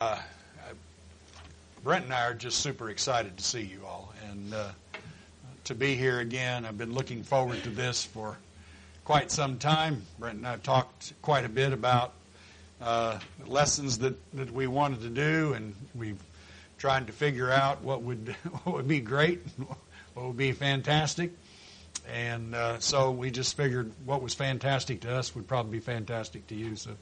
Uh, Brent and I are just super excited to see you all and uh, to be here again. I've been looking forward to this for quite some time. Brent and I have talked quite a bit about uh, lessons that, that we wanted to do, and we've tried to figure out what would what would be great, what would be fantastic. And uh, so we just figured what was fantastic to us would probably be fantastic to you. So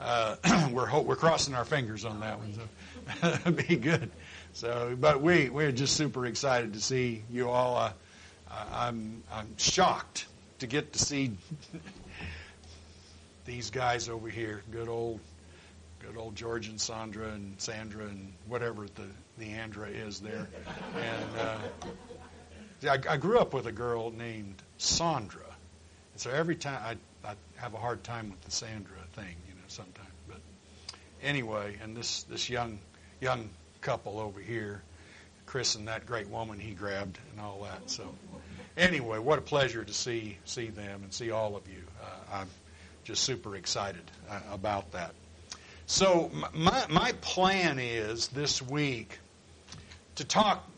uh, we're ho- we're crossing our fingers on that one. So be good. So, but we we're just super excited to see you all. Uh, I'm I'm shocked to get to see these guys over here. Good old good old George and Sandra and Sandra and whatever the the Andra is there. And uh, I, I grew up with a girl named Sandra, and so every time I I have a hard time with the Sandra thing sometimes. But anyway, and this this young young couple over here, Chris and that great woman he grabbed and all that. So anyway, what a pleasure to see see them and see all of you. Uh, I'm just super excited uh, about that. So my my plan is this week to talk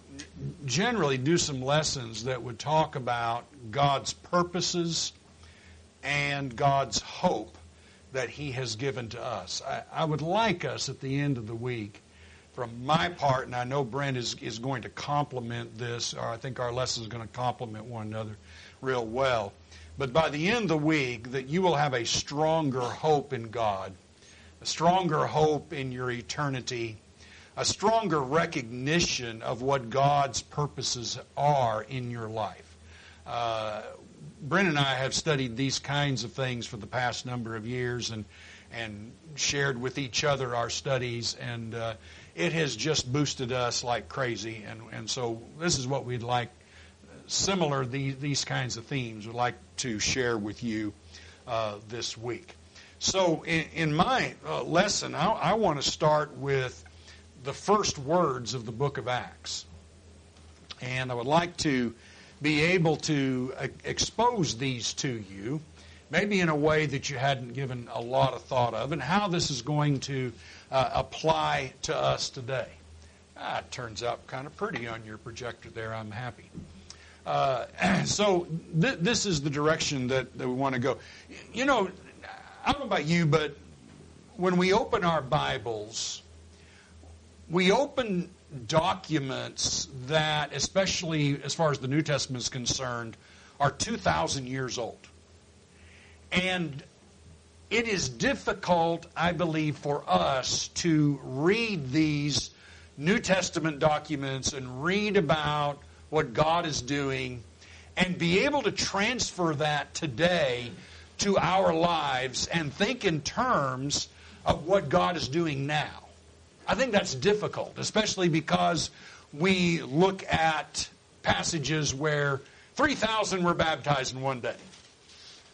generally do some lessons that would talk about God's purposes and God's hope that He has given to us. I, I, would like us at the end of the week, from my part, and I know Brent is, is going to complement this, or I think our lesson is going to complement one another real well. But by the end of the week, that you will have a stronger hope in God, a stronger hope in your eternity, a stronger recognition of what God's purposes are in your life. Uh, Brent and I have studied these kinds of things for the past number of years and and shared with each other our studies, and uh, it has just boosted us like crazy. And and so this is what we'd like, similar these these kinds of themes, would like to share with you uh, this week. So in, in my uh, lesson, I, I want to start with the first words of the book of Acts, and I would like to be able to uh, expose these to you, maybe in a way that you hadn't given a lot of thought of, and how this is going to uh, apply to us today. Ah, it turns out kind of pretty on your projector there. I'm happy. Uh, so th- this is the direction that, that we want to go. You know, I don't know about you, but when we open our Bibles, we open documents that, especially as far as the New Testament is concerned, are 2,000 years old. And it is difficult, I believe, for us to read these New Testament documents and read about what God is doing and be able to transfer that today to our lives and think in terms of what God is doing now. I think that's difficult, especially because we look at passages where 3,000 were baptized in one day.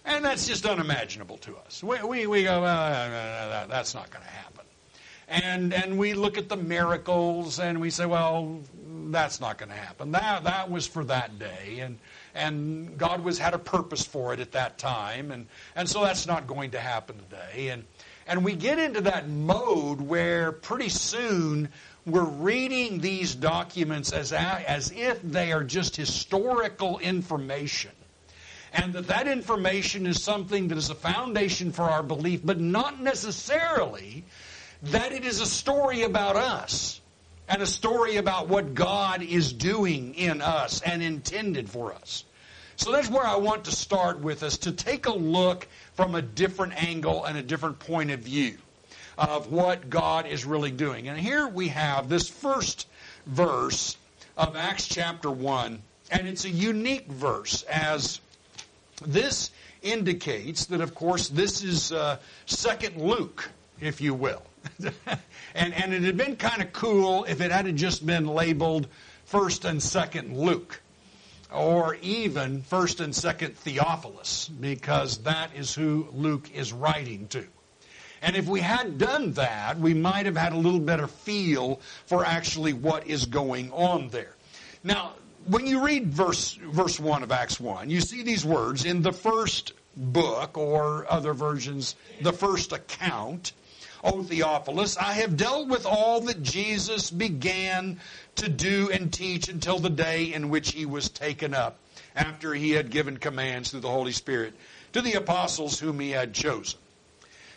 And that's just unimaginable to us. We, we, we go, well, that's not going to happen. And, and we look at the miracles and we say, well, that's not going to happen. That, that was for that day. And, and God was, had a purpose for it at that time. And, and so that's not going to happen today. And, and we get into that mode where pretty soon we're reading these documents as, as if they are just historical information. And that that information is something that is a foundation for our belief, but not necessarily that it is a story about us and a story about what God is doing in us and intended for us. So that's where I want to start with us to take a look from a different angle and a different point of view of what God is really doing. And here we have this first verse of Acts chapter 1, and it's a unique verse as this indicates that, of course, this is uh, Second Luke, if you will. and, and it had been kind of cool if it had just been labeled First and Second Luke or even 1st and 2nd Theophilus, because that is who Luke is writing to. And if we had done that, we might have had a little better feel for actually what is going on there. Now, when you read verse, verse 1 of Acts 1, you see these words in the first book, or other versions, the first account, O Theophilus, I have dealt with all that Jesus began to do and teach until the day in which he was taken up, after he had given commands through the Holy Spirit to the apostles whom he had chosen.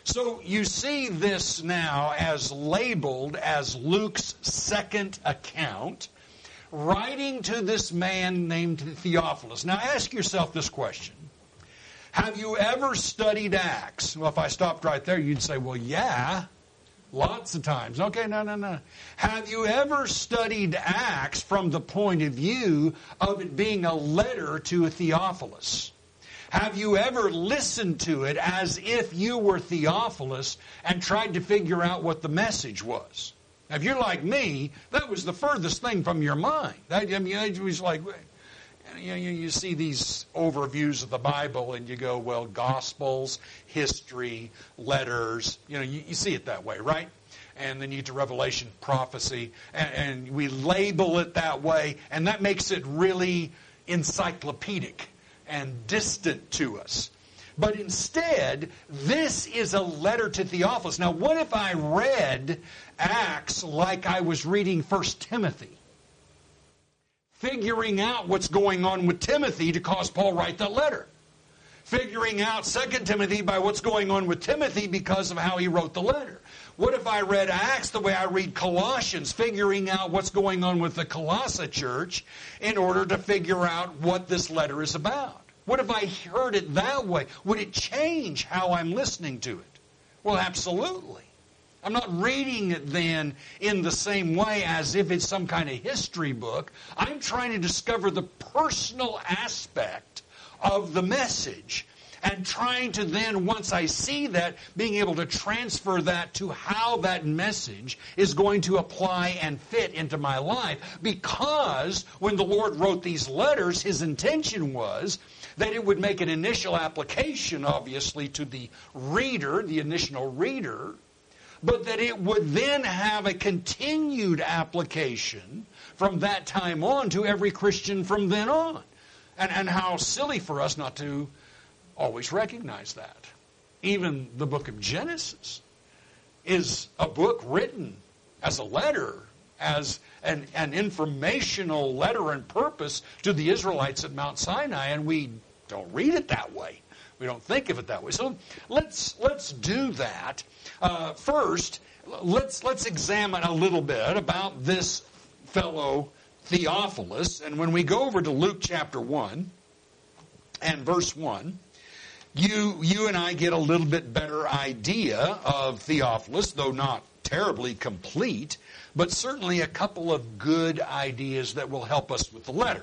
So you see this now as labeled as Luke's second account, writing to this man named Theophilus. Now ask yourself this question. Have you ever studied Acts? Well, if I stopped right there, you'd say, well, yeah, lots of times. Okay, no, no, no. Have you ever studied Acts from the point of view of it being a letter to a Theophilus? Have you ever listened to it as if you were Theophilus and tried to figure out what the message was? Now, if you're like me, that was the furthest thing from your mind. I mean, it was like, you, know, you see these overviews of the Bible and you go, well, Gospels, history, letters, you know, you, you see it that way, right? And then you get to Revelation, prophecy, and, and we label it that way, and that makes it really encyclopedic and distant to us. But instead, this is a letter to Theophilus. Now, what if I read Acts like I was reading 1 Timothy? Figuring out what's going on with Timothy to cause Paul write that letter. Figuring out 2 Timothy by what's going on with Timothy because of how he wrote the letter. What if I read Acts the way I read Colossians, figuring out what's going on with the Colossae church in order to figure out what this letter is about? What if I heard it that way? Would it change how I'm listening to it? Well, absolutely. I'm not reading it then in the same way as if it's some kind of history book. I'm trying to discover the personal aspect of the message and trying to then, once I see that, being able to transfer that to how that message is going to apply and fit into my life. Because when the Lord wrote these letters, His intention was that it would make an initial application, obviously, to the reader, the initial reader, but that it would then have a continued application from that time on to every Christian from then on. And, and how silly for us not to always recognize that. Even the book of Genesis is a book written as a letter, as an, an informational letter and purpose to the Israelites at Mount Sinai, and we don't read it that way. We don't think of it that way. So let's let's do that uh, first, let's let's examine a little bit about this fellow Theophilus, and when we go over to Luke chapter one and verse one, you you and I get a little bit better idea of Theophilus, though not terribly complete, but certainly a couple of good ideas that will help us with the letter.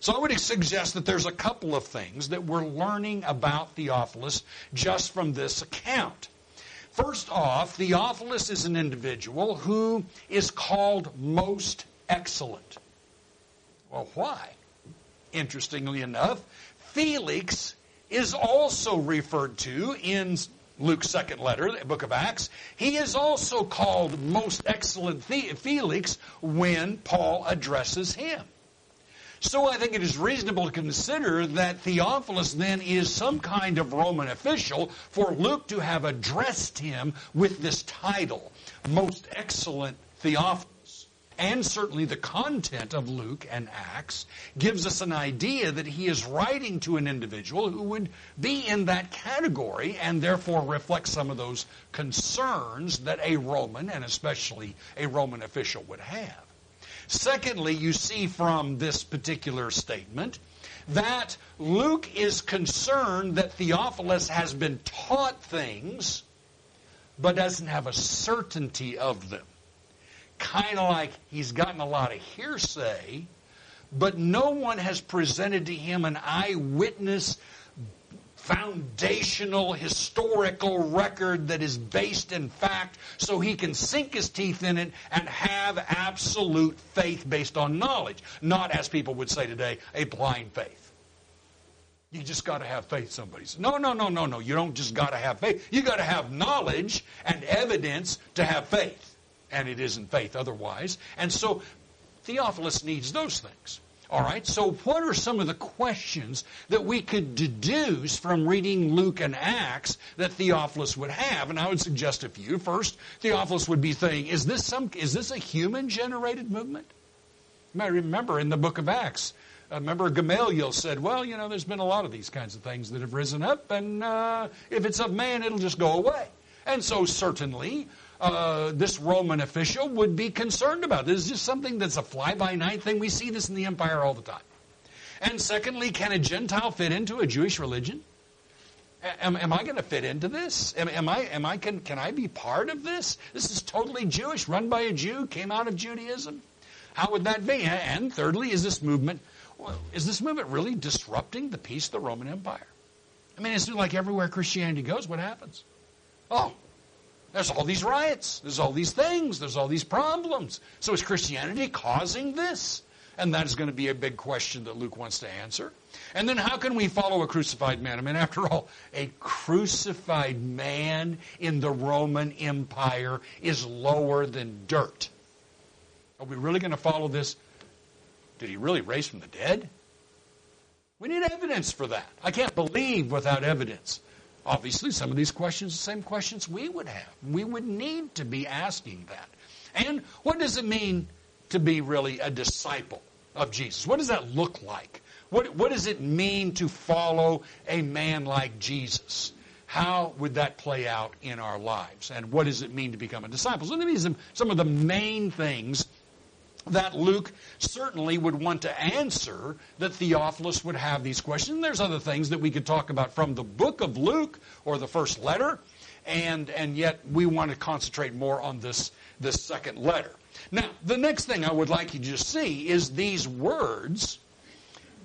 So I would suggest that there's a couple of things that we're learning about Theophilus just from this account. First off, Theophilus is an individual who is called most excellent. Well, why? Interestingly enough, Felix is also referred to in Luke's second letter, the book of Acts. He is also called most excellent Felix when Paul addresses him. So I think it is reasonable to consider that Theophilus then is some kind of Roman official for Luke to have addressed him with this title, Most Excellent Theophilus. And certainly the content of Luke and Acts gives us an idea that he is writing to an individual who would be in that category and therefore reflect some of those concerns that a Roman and especially a Roman official would have. Secondly, you see from this particular statement that Luke is concerned that Theophilus has been taught things but doesn't have a certainty of them. Kind of like he's gotten a lot of hearsay, but no one has presented to him an eyewitness foundational historical record that is based in fact so he can sink his teeth in it and have absolute faith based on knowledge, not as people would say today, a blind faith. You just got to have faith, somebody says. No, no, no, no, no. You don't just got to have faith. You got to have knowledge and evidence to have faith. And it isn't faith otherwise. And so Theophilus needs those things. All right, so what are some of the questions that we could deduce from reading Luke and Acts that Theophilus would have? And I would suggest a few. First, Theophilus would be saying, is this some is this a human generated movement? You might remember in the book of Acts, uh, remember Gamaliel said, well, you know, there's been a lot of these kinds of things that have risen up, and uh, if it's of man, it'll just go away. And so certainly uh, this Roman official would be concerned about. This is just something that's a fly by night thing. We see this in the empire all the time. And secondly, can a Gentile fit into a Jewish religion? Am, am I going to fit into this? Am, am, I? Am I? Can, can I be part of this? This is totally Jewish, run by a Jew, came out of Judaism. How would that be? And thirdly, is this movement? Is this movement really disrupting the peace of the Roman Empire? I mean, it's like everywhere Christianity goes, what happens? Oh, there's all these riots. There's all these things. There's all these problems. So is Christianity causing this? And that is going to be a big question that Luke wants to answer. And then how can we follow a crucified man? I mean, after all, a crucified man in the Roman Empire is lower than dirt. Are we really going to follow this? Did he really raise from the dead? We need evidence for that. I can't believe without evidence obviously some of these questions, the same questions we would have. We would need to be asking that. And what does it mean to be really a disciple of Jesus? What does that look like? What, what does it mean to follow a man like Jesus? How would that play out in our lives? And what does it mean to become a disciple? So these are some of the main things that Luke certainly would want to answer, that Theophilus would have these questions. There's other things that we could talk about from the book of Luke or the first letter, and, and yet we want to concentrate more on this, this second letter. Now, the next thing I would like you to see is these words,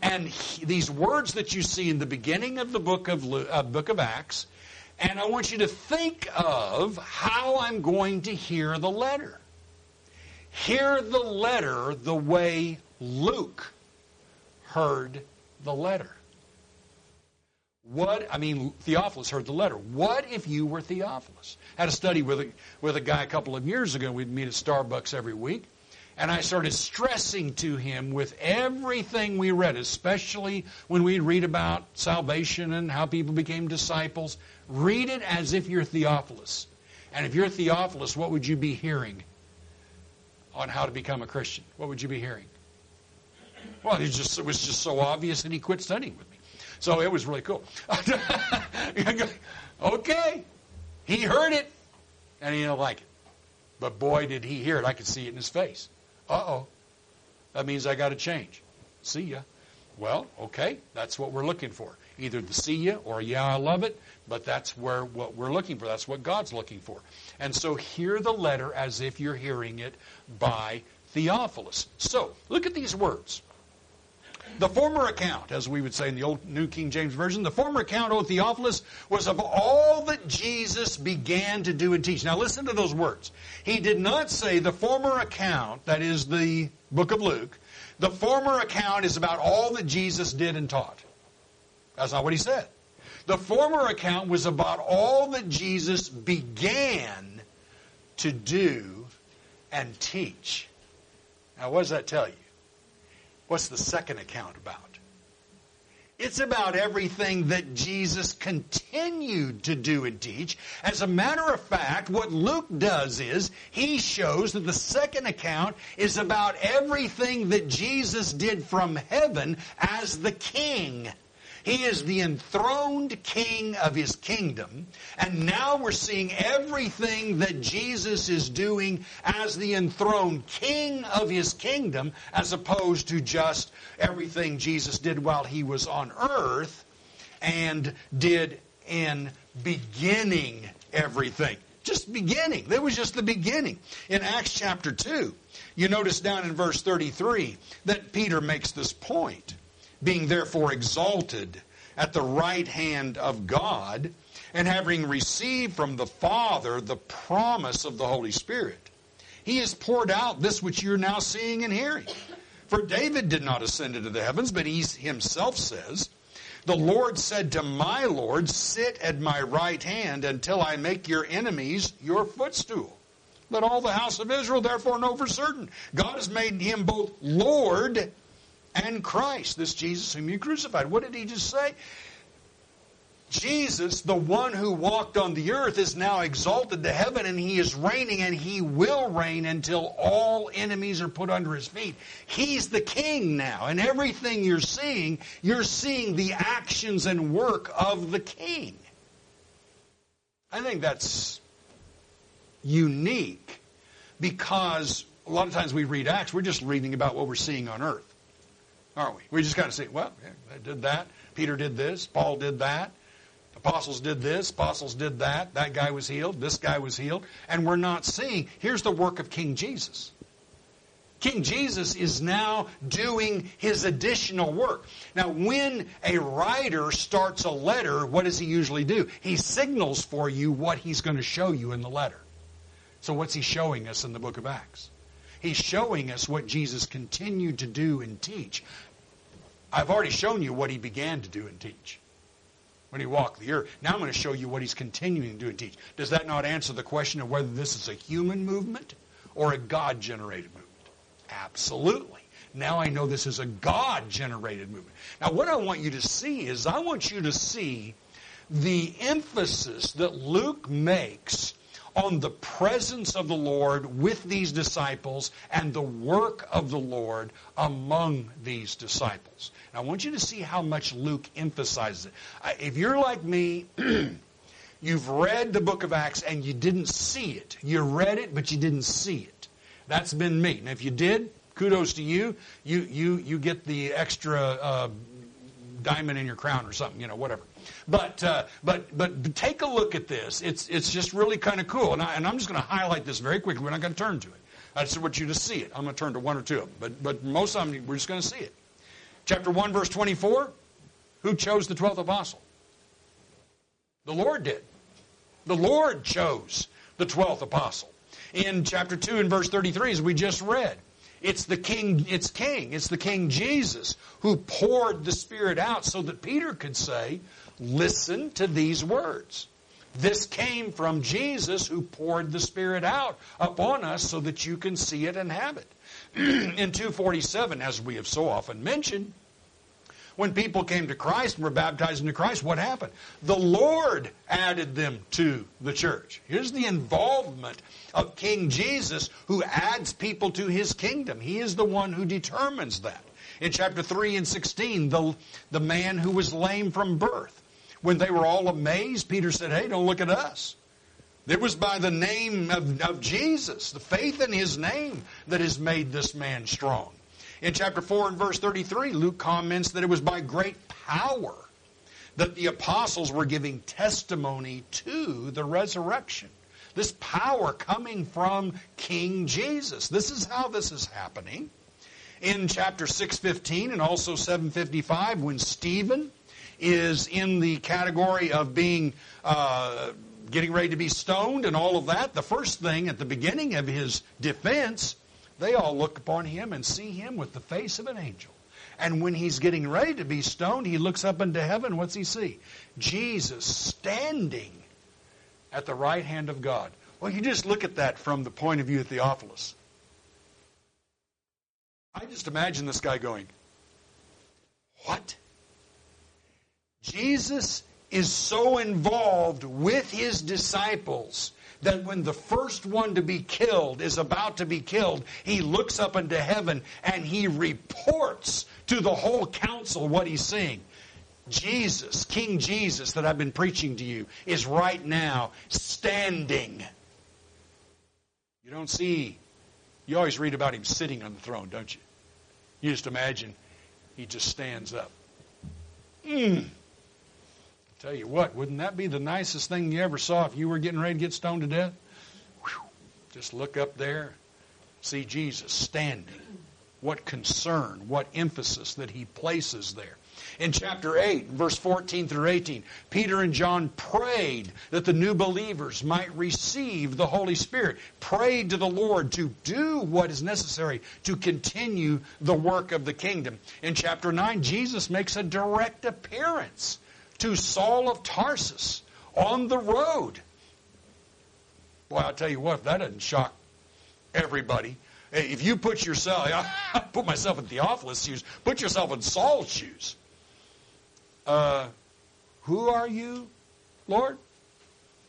and he, these words that you see in the beginning of the book of, uh, book of Acts, and I want you to think of how I'm going to hear the letter. Hear the letter the way Luke heard the letter. What, I mean, Theophilus heard the letter. What if you were Theophilus? I had a study with a, with a guy a couple of years ago. We'd meet at Starbucks every week. And I started stressing to him with everything we read, especially when we read about salvation and how people became disciples. Read it as if you're Theophilus. And if you're Theophilus, what would you be hearing? On how to become a Christian, what would you be hearing? Well, it, just, it was just so obvious and he quit studying with me. So it was really cool. okay. He heard it, and he didn't like it. But boy, did he hear it. I could see it in his face. Uh-oh. That means I got to change. See ya. Well, okay. That's what we're looking for. Either the see ya or yeah, I love it. But that's where what we're looking for. That's what God's looking for. And so hear the letter as if you're hearing it by Theophilus. So, look at these words. The former account, as we would say in the old New King James Version, the former account, O Theophilus, was of all that Jesus began to do and teach. Now listen to those words. He did not say the former account, that is the book of Luke, the former account is about all that Jesus did and taught. That's not what he said. The former account was about all that Jesus began to do and teach. Now, what does that tell you? What's the second account about? It's about everything that Jesus continued to do and teach. As a matter of fact, what Luke does is he shows that the second account is about everything that Jesus did from heaven as the king. He is the enthroned king of his kingdom. And now we're seeing everything that Jesus is doing as the enthroned king of his kingdom, as opposed to just everything Jesus did while he was on earth and did in beginning everything. Just beginning. That was just the beginning. In Acts chapter 2, you notice down in verse 33 that Peter makes this point being therefore exalted at the right hand of God, and having received from the Father the promise of the Holy Spirit. He has poured out this which you're now seeing and hearing. For David did not ascend into the heavens, but he himself says, The Lord said to my Lord, Sit at my right hand until I make your enemies your footstool. Let all the house of Israel therefore know for certain God has made him both Lord and Christ, this Jesus whom you crucified. What did he just say? Jesus, the one who walked on the earth, is now exalted to heaven and he is reigning and he will reign until all enemies are put under his feet. He's the king now. And everything you're seeing, you're seeing the actions and work of the king. I think that's unique because a lot of times we read Acts, we're just reading about what we're seeing on earth. Aren't we? We just kind of say, well, they did that. Peter did this. Paul did that. Apostles did this, apostles did that, that guy was healed, this guy was healed, and we're not seeing. Here's the work of King Jesus. King Jesus is now doing his additional work. Now, when a writer starts a letter, what does he usually do? He signals for you what he's going to show you in the letter. So, what's he showing us in the book of Acts? He's showing us what Jesus continued to do and teach. I've already shown you what he began to do and teach when he walked the earth. Now I'm going to show you what he's continuing to do and teach. Does that not answer the question of whether this is a human movement or a God generated movement? Absolutely. Now I know this is a God generated movement. Now, what I want you to see is I want you to see the emphasis that Luke makes on the presence of the Lord with these disciples and the work of the Lord among these disciples. I want you to see how much Luke emphasizes it. If you're like me, you've read the book of Acts and you didn't see it. You read it, but you didn't see it. That's been me. And if you did, kudos to you. You you you get the extra uh, diamond in your crown or something, you know, whatever. But uh, but but take a look at this. It's it's just really kind of cool. And, I, and I'm just going to highlight this very quickly. We're not going to turn to it. I just want you to see it. I'm going to turn to one or two of them, but but most of them we're just going to see it. Chapter 1, verse 24. Who chose the 12th apostle? The Lord did. The Lord chose the 12th apostle. In chapter 2 and verse 33, as we just read, it's the king, it's king, it's the king Jesus who poured the Spirit out so that Peter could say, listen to these words. This came from Jesus who poured the Spirit out upon us so that you can see it and have it. in 247, as we have so often mentioned, when people came to Christ and were baptized into Christ, what happened? The Lord added them to the church. Here's the involvement of King Jesus who adds people to his kingdom. He is the one who determines that. In chapter 3 and 16, the, the man who was lame from birth, when they were all amazed, Peter said, Hey, don't look at us. It was by the name of, of Jesus, the faith in his name, that has made this man strong. In chapter 4 and verse 33, Luke comments that it was by great power that the apostles were giving testimony to the resurrection. This power coming from King Jesus. This is how this is happening. In chapter 615 and also 755, when Stephen is in the category of being uh, getting ready to be stoned and all of that, the first thing at the beginning of his defense, they all look upon him and see him with the face of an angel. And when he's getting ready to be stoned, he looks up into heaven. What's he see? Jesus standing at the right hand of God. Well, you just look at that from the point of view of Theophilus. I just imagine this guy going, What? Jesus is so involved with his disciples that when the first one to be killed is about to be killed, he looks up into heaven and he reports to the whole council what he's seeing. Jesus, King Jesus, that I've been preaching to you, is right now standing. You don't see, you always read about him sitting on the throne, don't you? You just imagine he just stands up. Mm. Tell you what, wouldn't that be the nicest thing you ever saw if you were getting ready to get stoned to death? Whew. Just look up there, see Jesus standing. What concern, what emphasis that he places there. In chapter 8, verse 14 through 18, Peter and John prayed that the new believers might receive the Holy Spirit, prayed to the Lord to do what is necessary to continue the work of the kingdom. In chapter 9, Jesus makes a direct appearance to Saul of Tarsus on the road. Boy, I'll tell you what, that doesn't shock everybody, if you put yourself, I put myself in Theophilus' shoes, put yourself in Saul's shoes. Uh, who are you, Lord?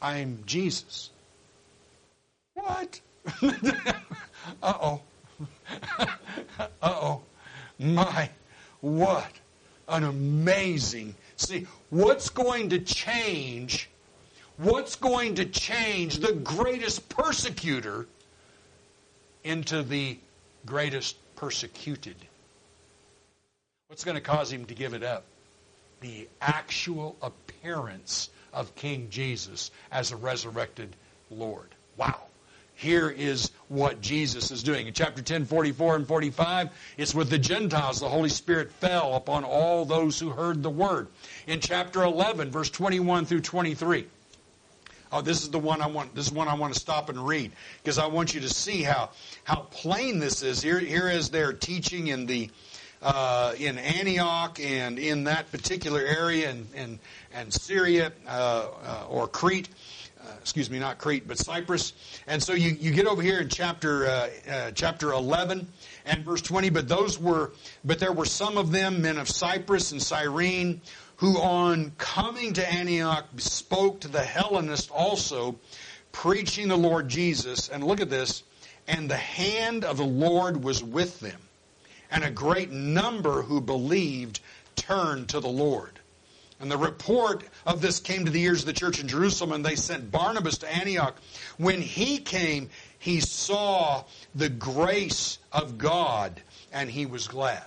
I'm Jesus. What? uh oh. uh oh. My, what an amazing. See, what's going to change? What's going to change the greatest persecutor into the greatest persecuted? What's going to cause him to give it up? The actual appearance of King Jesus as a resurrected Lord. Wow. Here is what Jesus is doing. In chapter 10, 44 and 45, it's with the Gentiles. The Holy Spirit fell upon all those who heard the word. In chapter 11, verse 21 through 23, Oh, this is the one I want. This is one I want to stop and read because I want you to see how how plain this is. Here, here is their teaching in the uh, in Antioch and in that particular area and and, and Syria uh, uh, or Crete. Uh, excuse me, not Crete, but Cyprus. And so you, you get over here in chapter uh, uh, chapter 11 and verse 20. But those were, but there were some of them, men of Cyprus and Cyrene, who on coming to Antioch spoke to the Hellenists also, preaching the Lord Jesus. And look at this. And the hand of the Lord was with them. And a great number who believed turned to the Lord. And the report of this came to the ears of the church in Jerusalem, and they sent Barnabas to Antioch. When he came, he saw the grace of God, and he was glad.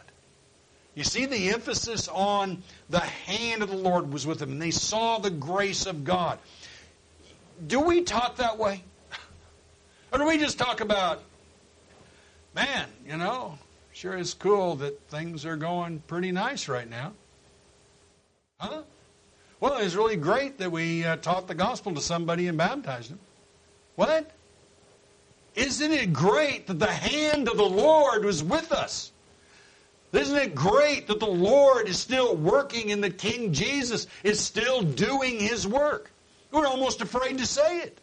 You see the emphasis on the hand of the Lord was with them, and they saw the grace of God. Do we talk that way? Or do we just talk about, man, you know, sure is cool that things are going pretty nice right now? Huh? Well, it's really great that we uh, taught the gospel to somebody and baptized them. What? Isn't it great that the hand of the Lord was with us? Isn't it great that the Lord is still working and the King Jesus is still doing his work? We're almost afraid to say it.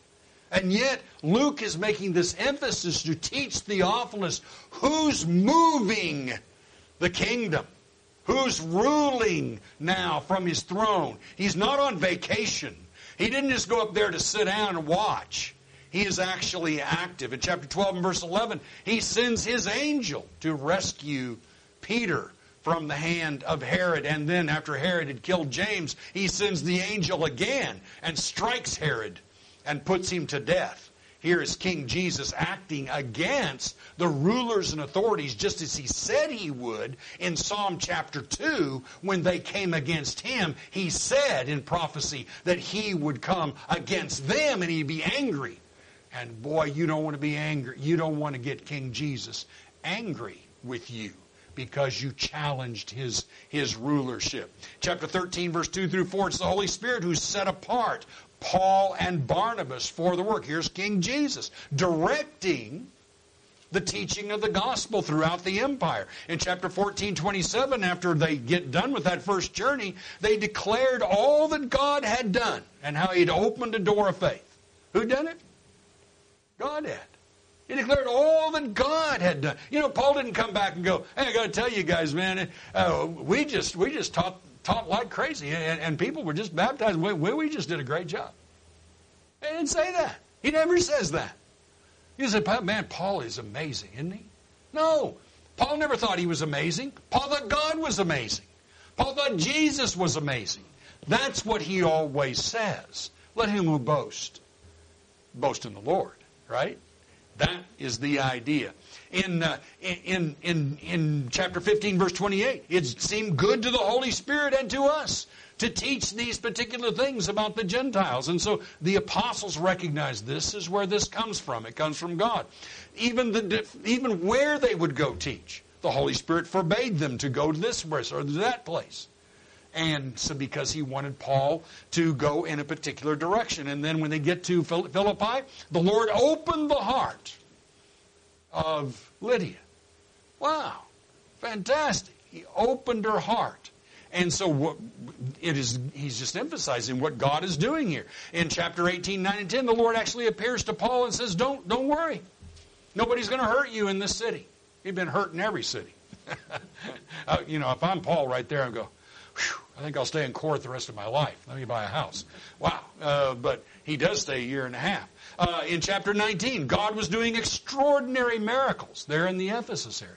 And yet, Luke is making this emphasis to teach Theophilus who's moving the kingdom, who's ruling now from his throne. He's not on vacation. He didn't just go up there to sit down and watch. He is actually active. In chapter 12 and verse 11, he sends his angel to rescue Peter from the hand of Herod. And then, after Herod had killed James, he sends the angel again and strikes Herod and puts him to death. Here is King Jesus acting against the rulers and authorities just as he said he would in Psalm chapter 2 when they came against him. He said in prophecy that he would come against them and he'd be angry. And boy, you don't want to be angry. You don't want to get King Jesus angry with you because you challenged his, his rulership. Chapter 13, verse 2 through 4, it's the Holy Spirit who's set apart Paul and Barnabas for the work. Here's King Jesus directing the teaching of the gospel throughout the empire. In chapter 14, 27, after they get done with that first journey, they declared all that God had done and how he'd opened a door of faith. Who done it? God had. He declared all that God had done. You know, Paul didn't come back and go, "Hey, I got to tell you guys, man, uh, we just we just taught taught like crazy, and, and people were just baptized. We, we just did a great job." He didn't say that. He never says that. He said, "Man, Paul is amazing, isn't he?" No, Paul never thought he was amazing. Paul thought God was amazing. Paul thought Jesus was amazing. That's what he always says. Let him who boast boast in the Lord, right? That is the idea. In, uh, in, in, in chapter 15, verse 28, it seemed good to the Holy Spirit and to us to teach these particular things about the Gentiles. And so the apostles recognized this is where this comes from. It comes from God. Even, the, even where they would go teach, the Holy Spirit forbade them to go to this place or that place. And so because he wanted Paul to go in a particular direction. And then when they get to Philippi, the Lord opened the heart of Lydia. Wow, fantastic. He opened her heart. And so what it is he's just emphasizing what God is doing here. In chapter 18, 9 and 10, the Lord actually appears to Paul and says, Don't don't worry. Nobody's going to hurt you in this city. You've been hurt in every city. uh, you know, if I'm Paul right there, I go, I think I'll stay in Corinth the rest of my life. Let me buy a house. Wow. Uh, but he does stay a year and a half. Uh, in chapter 19, God was doing extraordinary miracles there in the Ephesus area.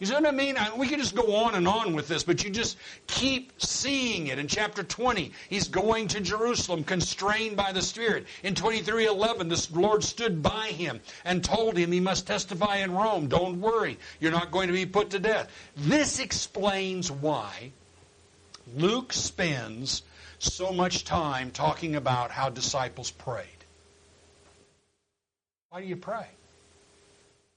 You see what I mean? We could just go on and on with this, but you just keep seeing it. In chapter 20, he's going to Jerusalem, constrained by the Spirit. In 23:11, the Lord stood by him and told him he must testify in Rome. Don't worry, you're not going to be put to death. This explains why Luke spends so much time talking about how disciples prayed. Why do you pray?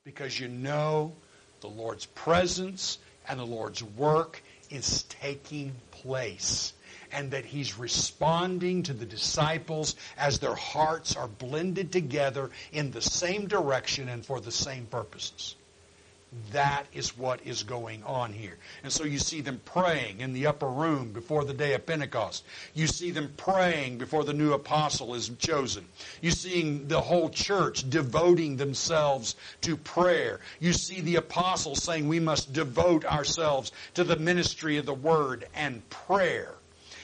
Because you know the Lord's presence and the Lord's work is taking place. And that He's responding to the disciples as their hearts are blended together in the same direction and for the same purposes. That is what is going on here. And so you see them praying in the upper room before the day of Pentecost. You see them praying before the new apostle is chosen. You see the whole church devoting themselves to prayer. You see the apostles saying we must devote ourselves to the ministry of the word and prayer.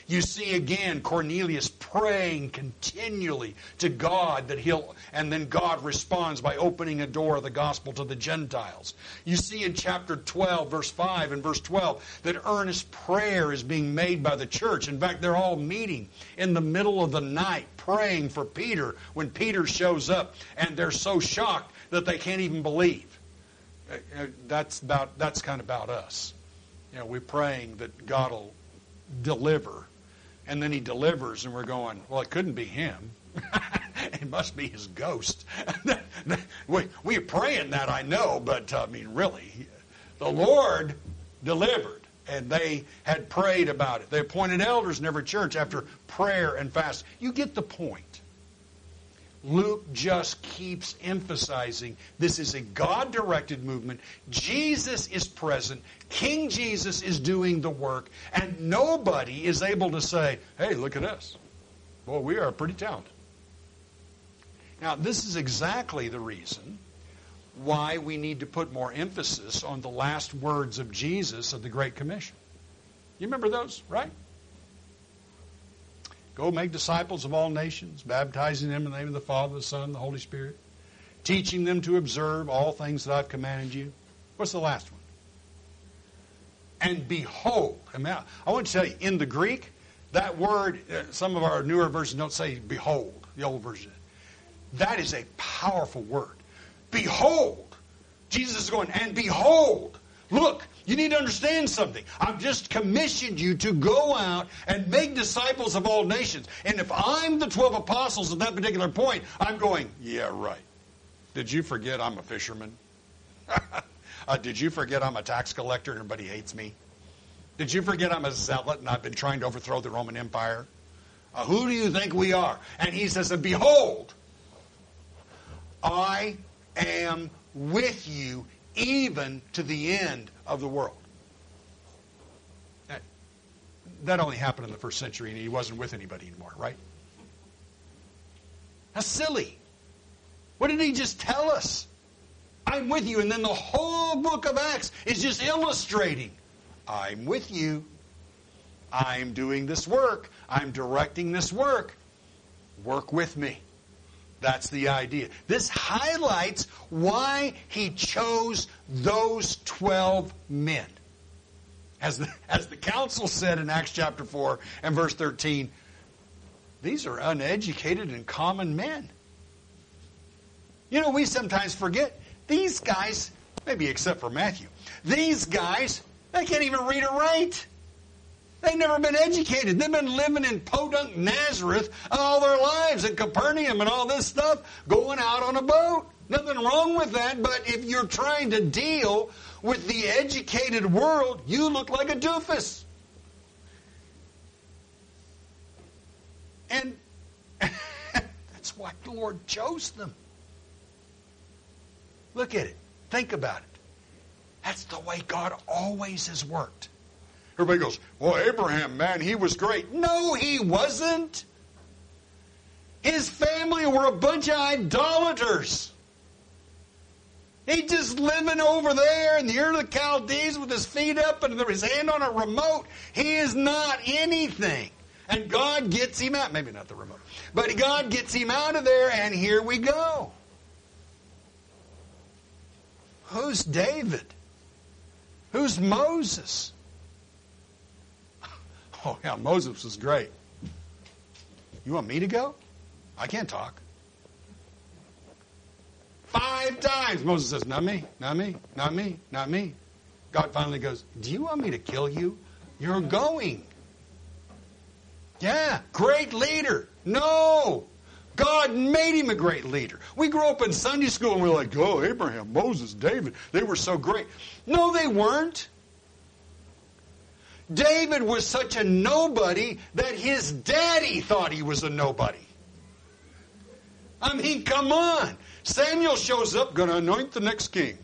You see again Cornelius praying continually to God that he'll, and then God responds by opening a door of the gospel to the Gentiles. You see in chapter 12, verse 5 and verse 12, that earnest prayer is being made by the church. In fact, they're all meeting in the middle of the night praying for Peter when Peter shows up, and they're so shocked that they can't even believe. Uh, uh, that's about that's kind of about us. You know, we're praying that God will deliver and then he delivers, and we're going, well, it couldn't be him. it must be his ghost. we, we're praying that, I know, but uh, I mean, really, the Lord delivered, and they had prayed about it. They appointed elders in every church after prayer and fast. You get the point. Luke just keeps emphasizing this is a God directed movement. Jesus is present. King Jesus is doing the work. And nobody is able to say, hey, look at us. Boy, we are pretty talented. Now, this is exactly the reason why we need to put more emphasis on the last words of Jesus of the Great Commission. You remember those, right? Go make disciples of all nations, baptizing them in the name of the Father, the Son, and the Holy Spirit, teaching them to observe all things that I've commanded you. What's the last one? And behold, I, I want to tell you, in the Greek, that word, uh, some of our newer versions don't say behold, the old version. That is a powerful word. Behold. Jesus is going, and behold, look, you need to understand something. I've just commissioned you to go out and make disciples of all nations. And if I'm the 12 apostles at that particular point, I'm going, yeah, right. Did you forget I'm a fisherman? uh, did you forget I'm a tax collector and everybody hates me? Did you forget I'm a zealot and I've been trying to overthrow the Roman Empire? Uh, who do you think we are? And he says, and Behold, I am with you even to the end of the world. That only happened in the first century, and he wasn't with anybody anymore, right? How silly. What did he just tell us? I'm with you. And then the whole book of Acts is just illustrating I'm with you. I'm doing this work. I'm directing this work. Work with me. That's the idea. This highlights why he chose those 12 men. As the, as the council said in Acts chapter 4 and verse 13, these are uneducated and common men. You know, we sometimes forget these guys, maybe except for Matthew, these guys, they can't even read or write. They've never been educated. They've been living in podunk Nazareth all their lives at Capernaum and all this stuff, going out on a boat. Nothing wrong with that, but if you're trying to deal with the educated world, you look like a doofus. And that's why the Lord chose them. Look at it. Think about it. That's the way God always has worked. Everybody goes, Well, Abraham, man, he was great. No, he wasn't. His family were a bunch of idolaters. He's just living over there in the Ur of the Chaldees with his feet up and his hand on a remote. He is not anything. And God gets him out. Maybe not the remote. But God gets him out of there, and here we go. Who's David? Who's Moses? Oh, yeah, Moses was great. You want me to go? I can't talk. Five times Moses says, Not me, not me, not me, not me. God finally goes, Do you want me to kill you? You're going. Yeah, great leader. No. God made him a great leader. We grew up in Sunday school and we are like, oh, Abraham, Moses, David, they were so great. No, they weren't. David was such a nobody that his daddy thought he was a nobody. I mean, come on. Samuel shows up, going to anoint the next king.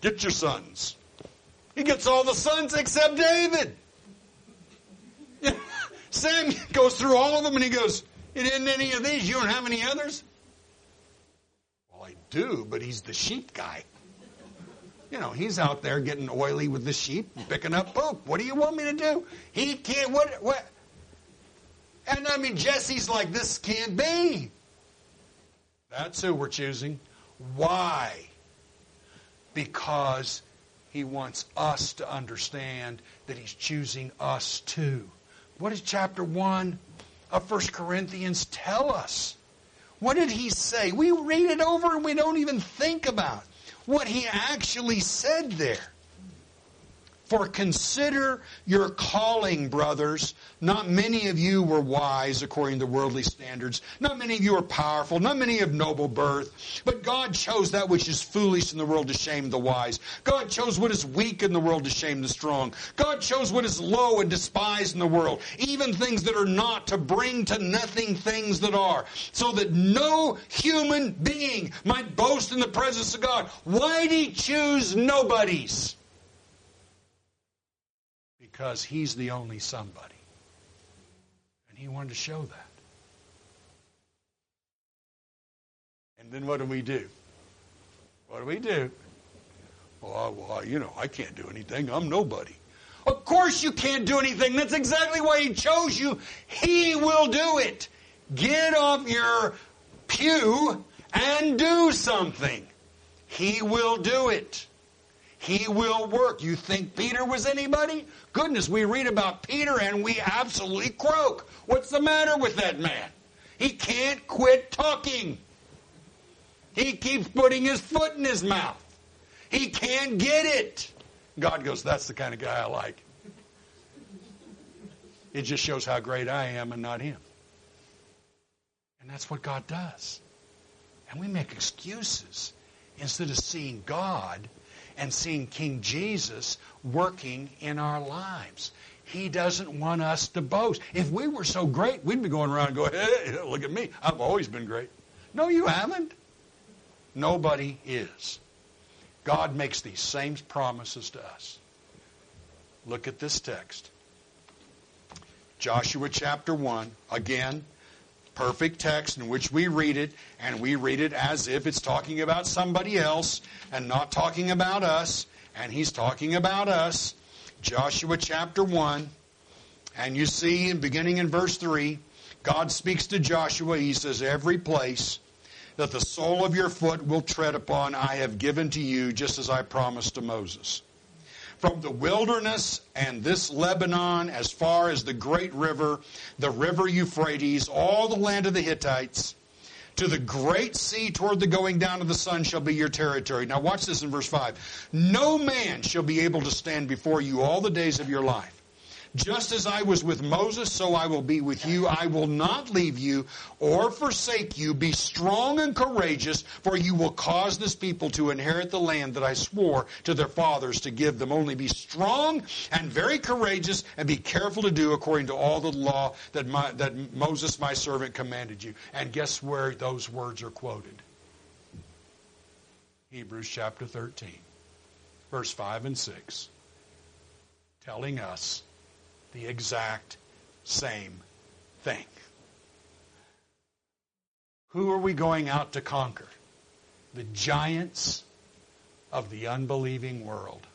Get your sons. He gets all the sons except David. Samuel goes through all of them and he goes, It isn't any of these. You don't have any others? Well, I do, but he's the sheep guy. You know, he's out there getting oily with the sheep, picking up poop. What do you want me to do? He can't, what, what? And I mean, Jesse's like, This can't be. That's who we're choosing. Why? Because he wants us to understand that he's choosing us too. What does chapter 1 of 1 Corinthians tell us? What did he say? We read it over and we don't even think about what he actually said there. For consider your calling, brothers. Not many of you were wise according to worldly standards. Not many of you are powerful. Not many of noble birth. But God chose that which is foolish in the world to shame the wise. God chose what is weak in the world to shame the strong. God chose what is low and despised in the world, even things that are not, to bring to nothing things that are, so that no human being might boast in the presence of God. Why did he choose nobodies? Because he's the only somebody. And he wanted to show that. And then what do we do? What do we do? Well, well, you know, I can't do anything. I'm nobody. Of course you can't do anything. That's exactly why he chose you. He will do it. Get off your pew and do something. He will do it. He will work. You think Peter was anybody? Goodness, we read about Peter and we absolutely croak. What's the matter with that man? He can't quit talking. He keeps putting his foot in his mouth. He can't get it. God goes, That's the kind of guy I like. It just shows how great I am and not him. And that's what God does. And we make excuses instead of seeing God and seeing King Jesus working in our lives. He doesn't want us to boast. If we were so great, we'd be going around going, hey, look at me. I've always been great. No, you haven't. Nobody is. God makes these same promises to us. Look at this text. Joshua chapter 1. Again, perfect text in which we read it, and we read it as if it's talking about somebody else and not talking about us, and he's talking about us. Joshua chapter 1, and you see, in beginning in verse 3, God speaks to Joshua. He says, Every place that the sole of your foot will tread upon, I have given to you, just as I promised to Moses from the wilderness and this Lebanon as far as the great river, the river Euphrates, all the land of the Hittites, to the great sea toward the going down of the sun shall be your territory. Now watch this in verse 5. No man shall be able to stand before you all the days of your life. Just as I was with Moses, so I will be with you. I will not leave you or forsake you. Be strong and courageous, for you will cause this people to inherit the land that I swore to their fathers to give them. Only be strong and very courageous, and be careful to do according to all the law that, my, that Moses, my servant, commanded you. And guess where those words are quoted? Hebrews chapter 13, verse 5 and 6, telling us the exact same thing. Who are we going out to conquer? The giants of the unbelieving world.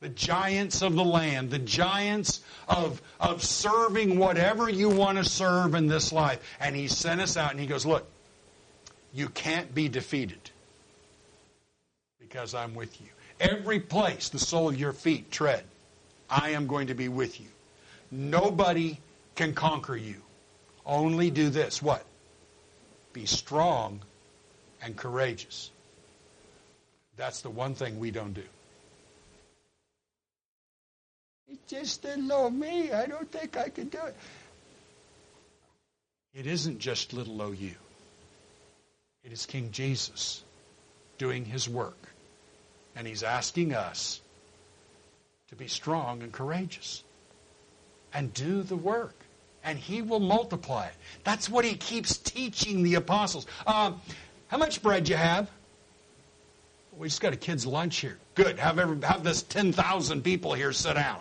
The giants of the land, the giants of, of serving whatever you want to serve in this life. And he sent us out and he goes, Look, you can't be defeated because I'm with you. Every place the sole of your feet tread, I am going to be with you. Nobody can conquer you. Only do this. What? Be strong and courageous. That's the one thing we don't do. It's just little old me. I don't think I can do it. It isn't just little o you. It is King Jesus doing his work. And he's asking us to be strong and courageous and do the work. And he will multiply it. That's what he keeps teaching the apostles. Um, how much bread you have? We just got a kid's lunch here. Good. Have every, have this 10,000 people here sit down.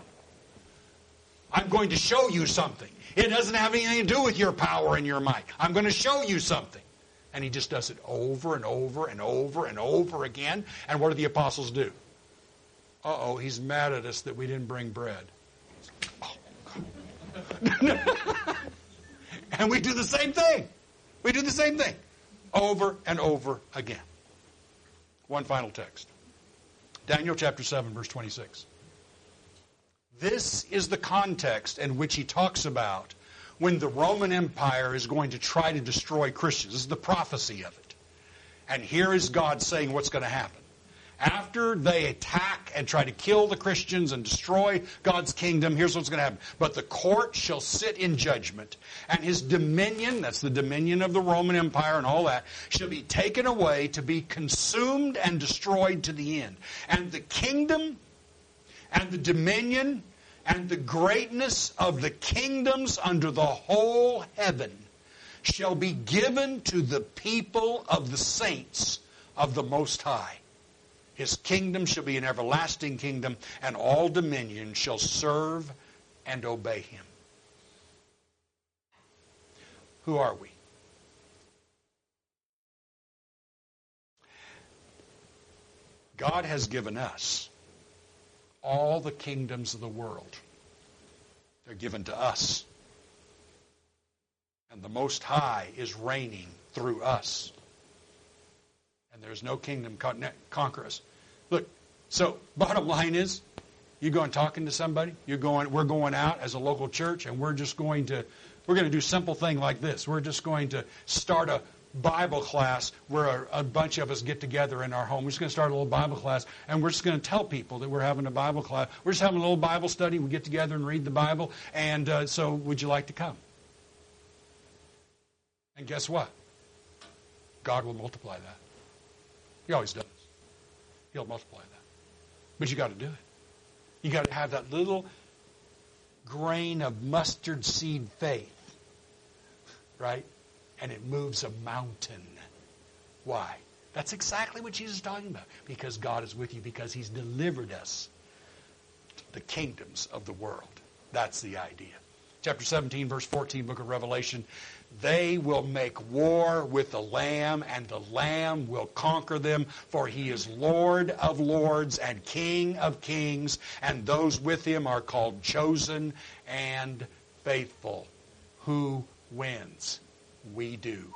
I'm going to show you something. It doesn't have anything to do with your power and your might. I'm going to show you something. And he just does it over and over and over and over again. And what do the apostles do? Uh oh, he's mad at us that we didn't bring bread. Oh, and we do the same thing. We do the same thing over and over again. One final text Daniel chapter 7, verse 26. This is the context in which he talks about when the Roman Empire is going to try to destroy Christians. This is the prophecy of it. And here is God saying what's going to happen after they attack and try to kill the Christians and destroy God's kingdom, here's what's going to happen. But the court shall sit in judgment, and his dominion, that's the dominion of the Roman Empire and all that, shall be taken away to be consumed and destroyed to the end. And the kingdom and the dominion and the greatness of the kingdoms under the whole heaven shall be given to the people of the saints of the Most High. His kingdom shall be an everlasting kingdom, and all dominion shall serve and obey him. Who are we? God has given us all the kingdoms of the world. They're given to us. And the Most High is reigning through us. And there's no kingdom conquer us. Look, so bottom line is, you going talking to somebody, you're going, we're going out as a local church, and we're just going to, we're going to do simple thing like this. We're just going to start a Bible class where a, a, bunch of us get together in our home. We're just going to start a little Bible class, and we're just going to tell people that we're having a Bible class. We're just having a little Bible study. We get together and read the Bible, and uh, so would you like to come? And guess what? God will multiply that. He always does. He'll multiply that. But you got to do it. You got to have that little grain of mustard seed faith, right? And it moves a mountain. Why? That's exactly what Jesus is talking about. Because God is with you, because He's delivered us the kingdoms of the world. That's the idea. Chapter 17, verse 14, book of Revelation. They will make war with the Lamb, and the Lamb will conquer them, for he is Lord of lords and King of kings, and those with him are called chosen and faithful. Who wins? We do.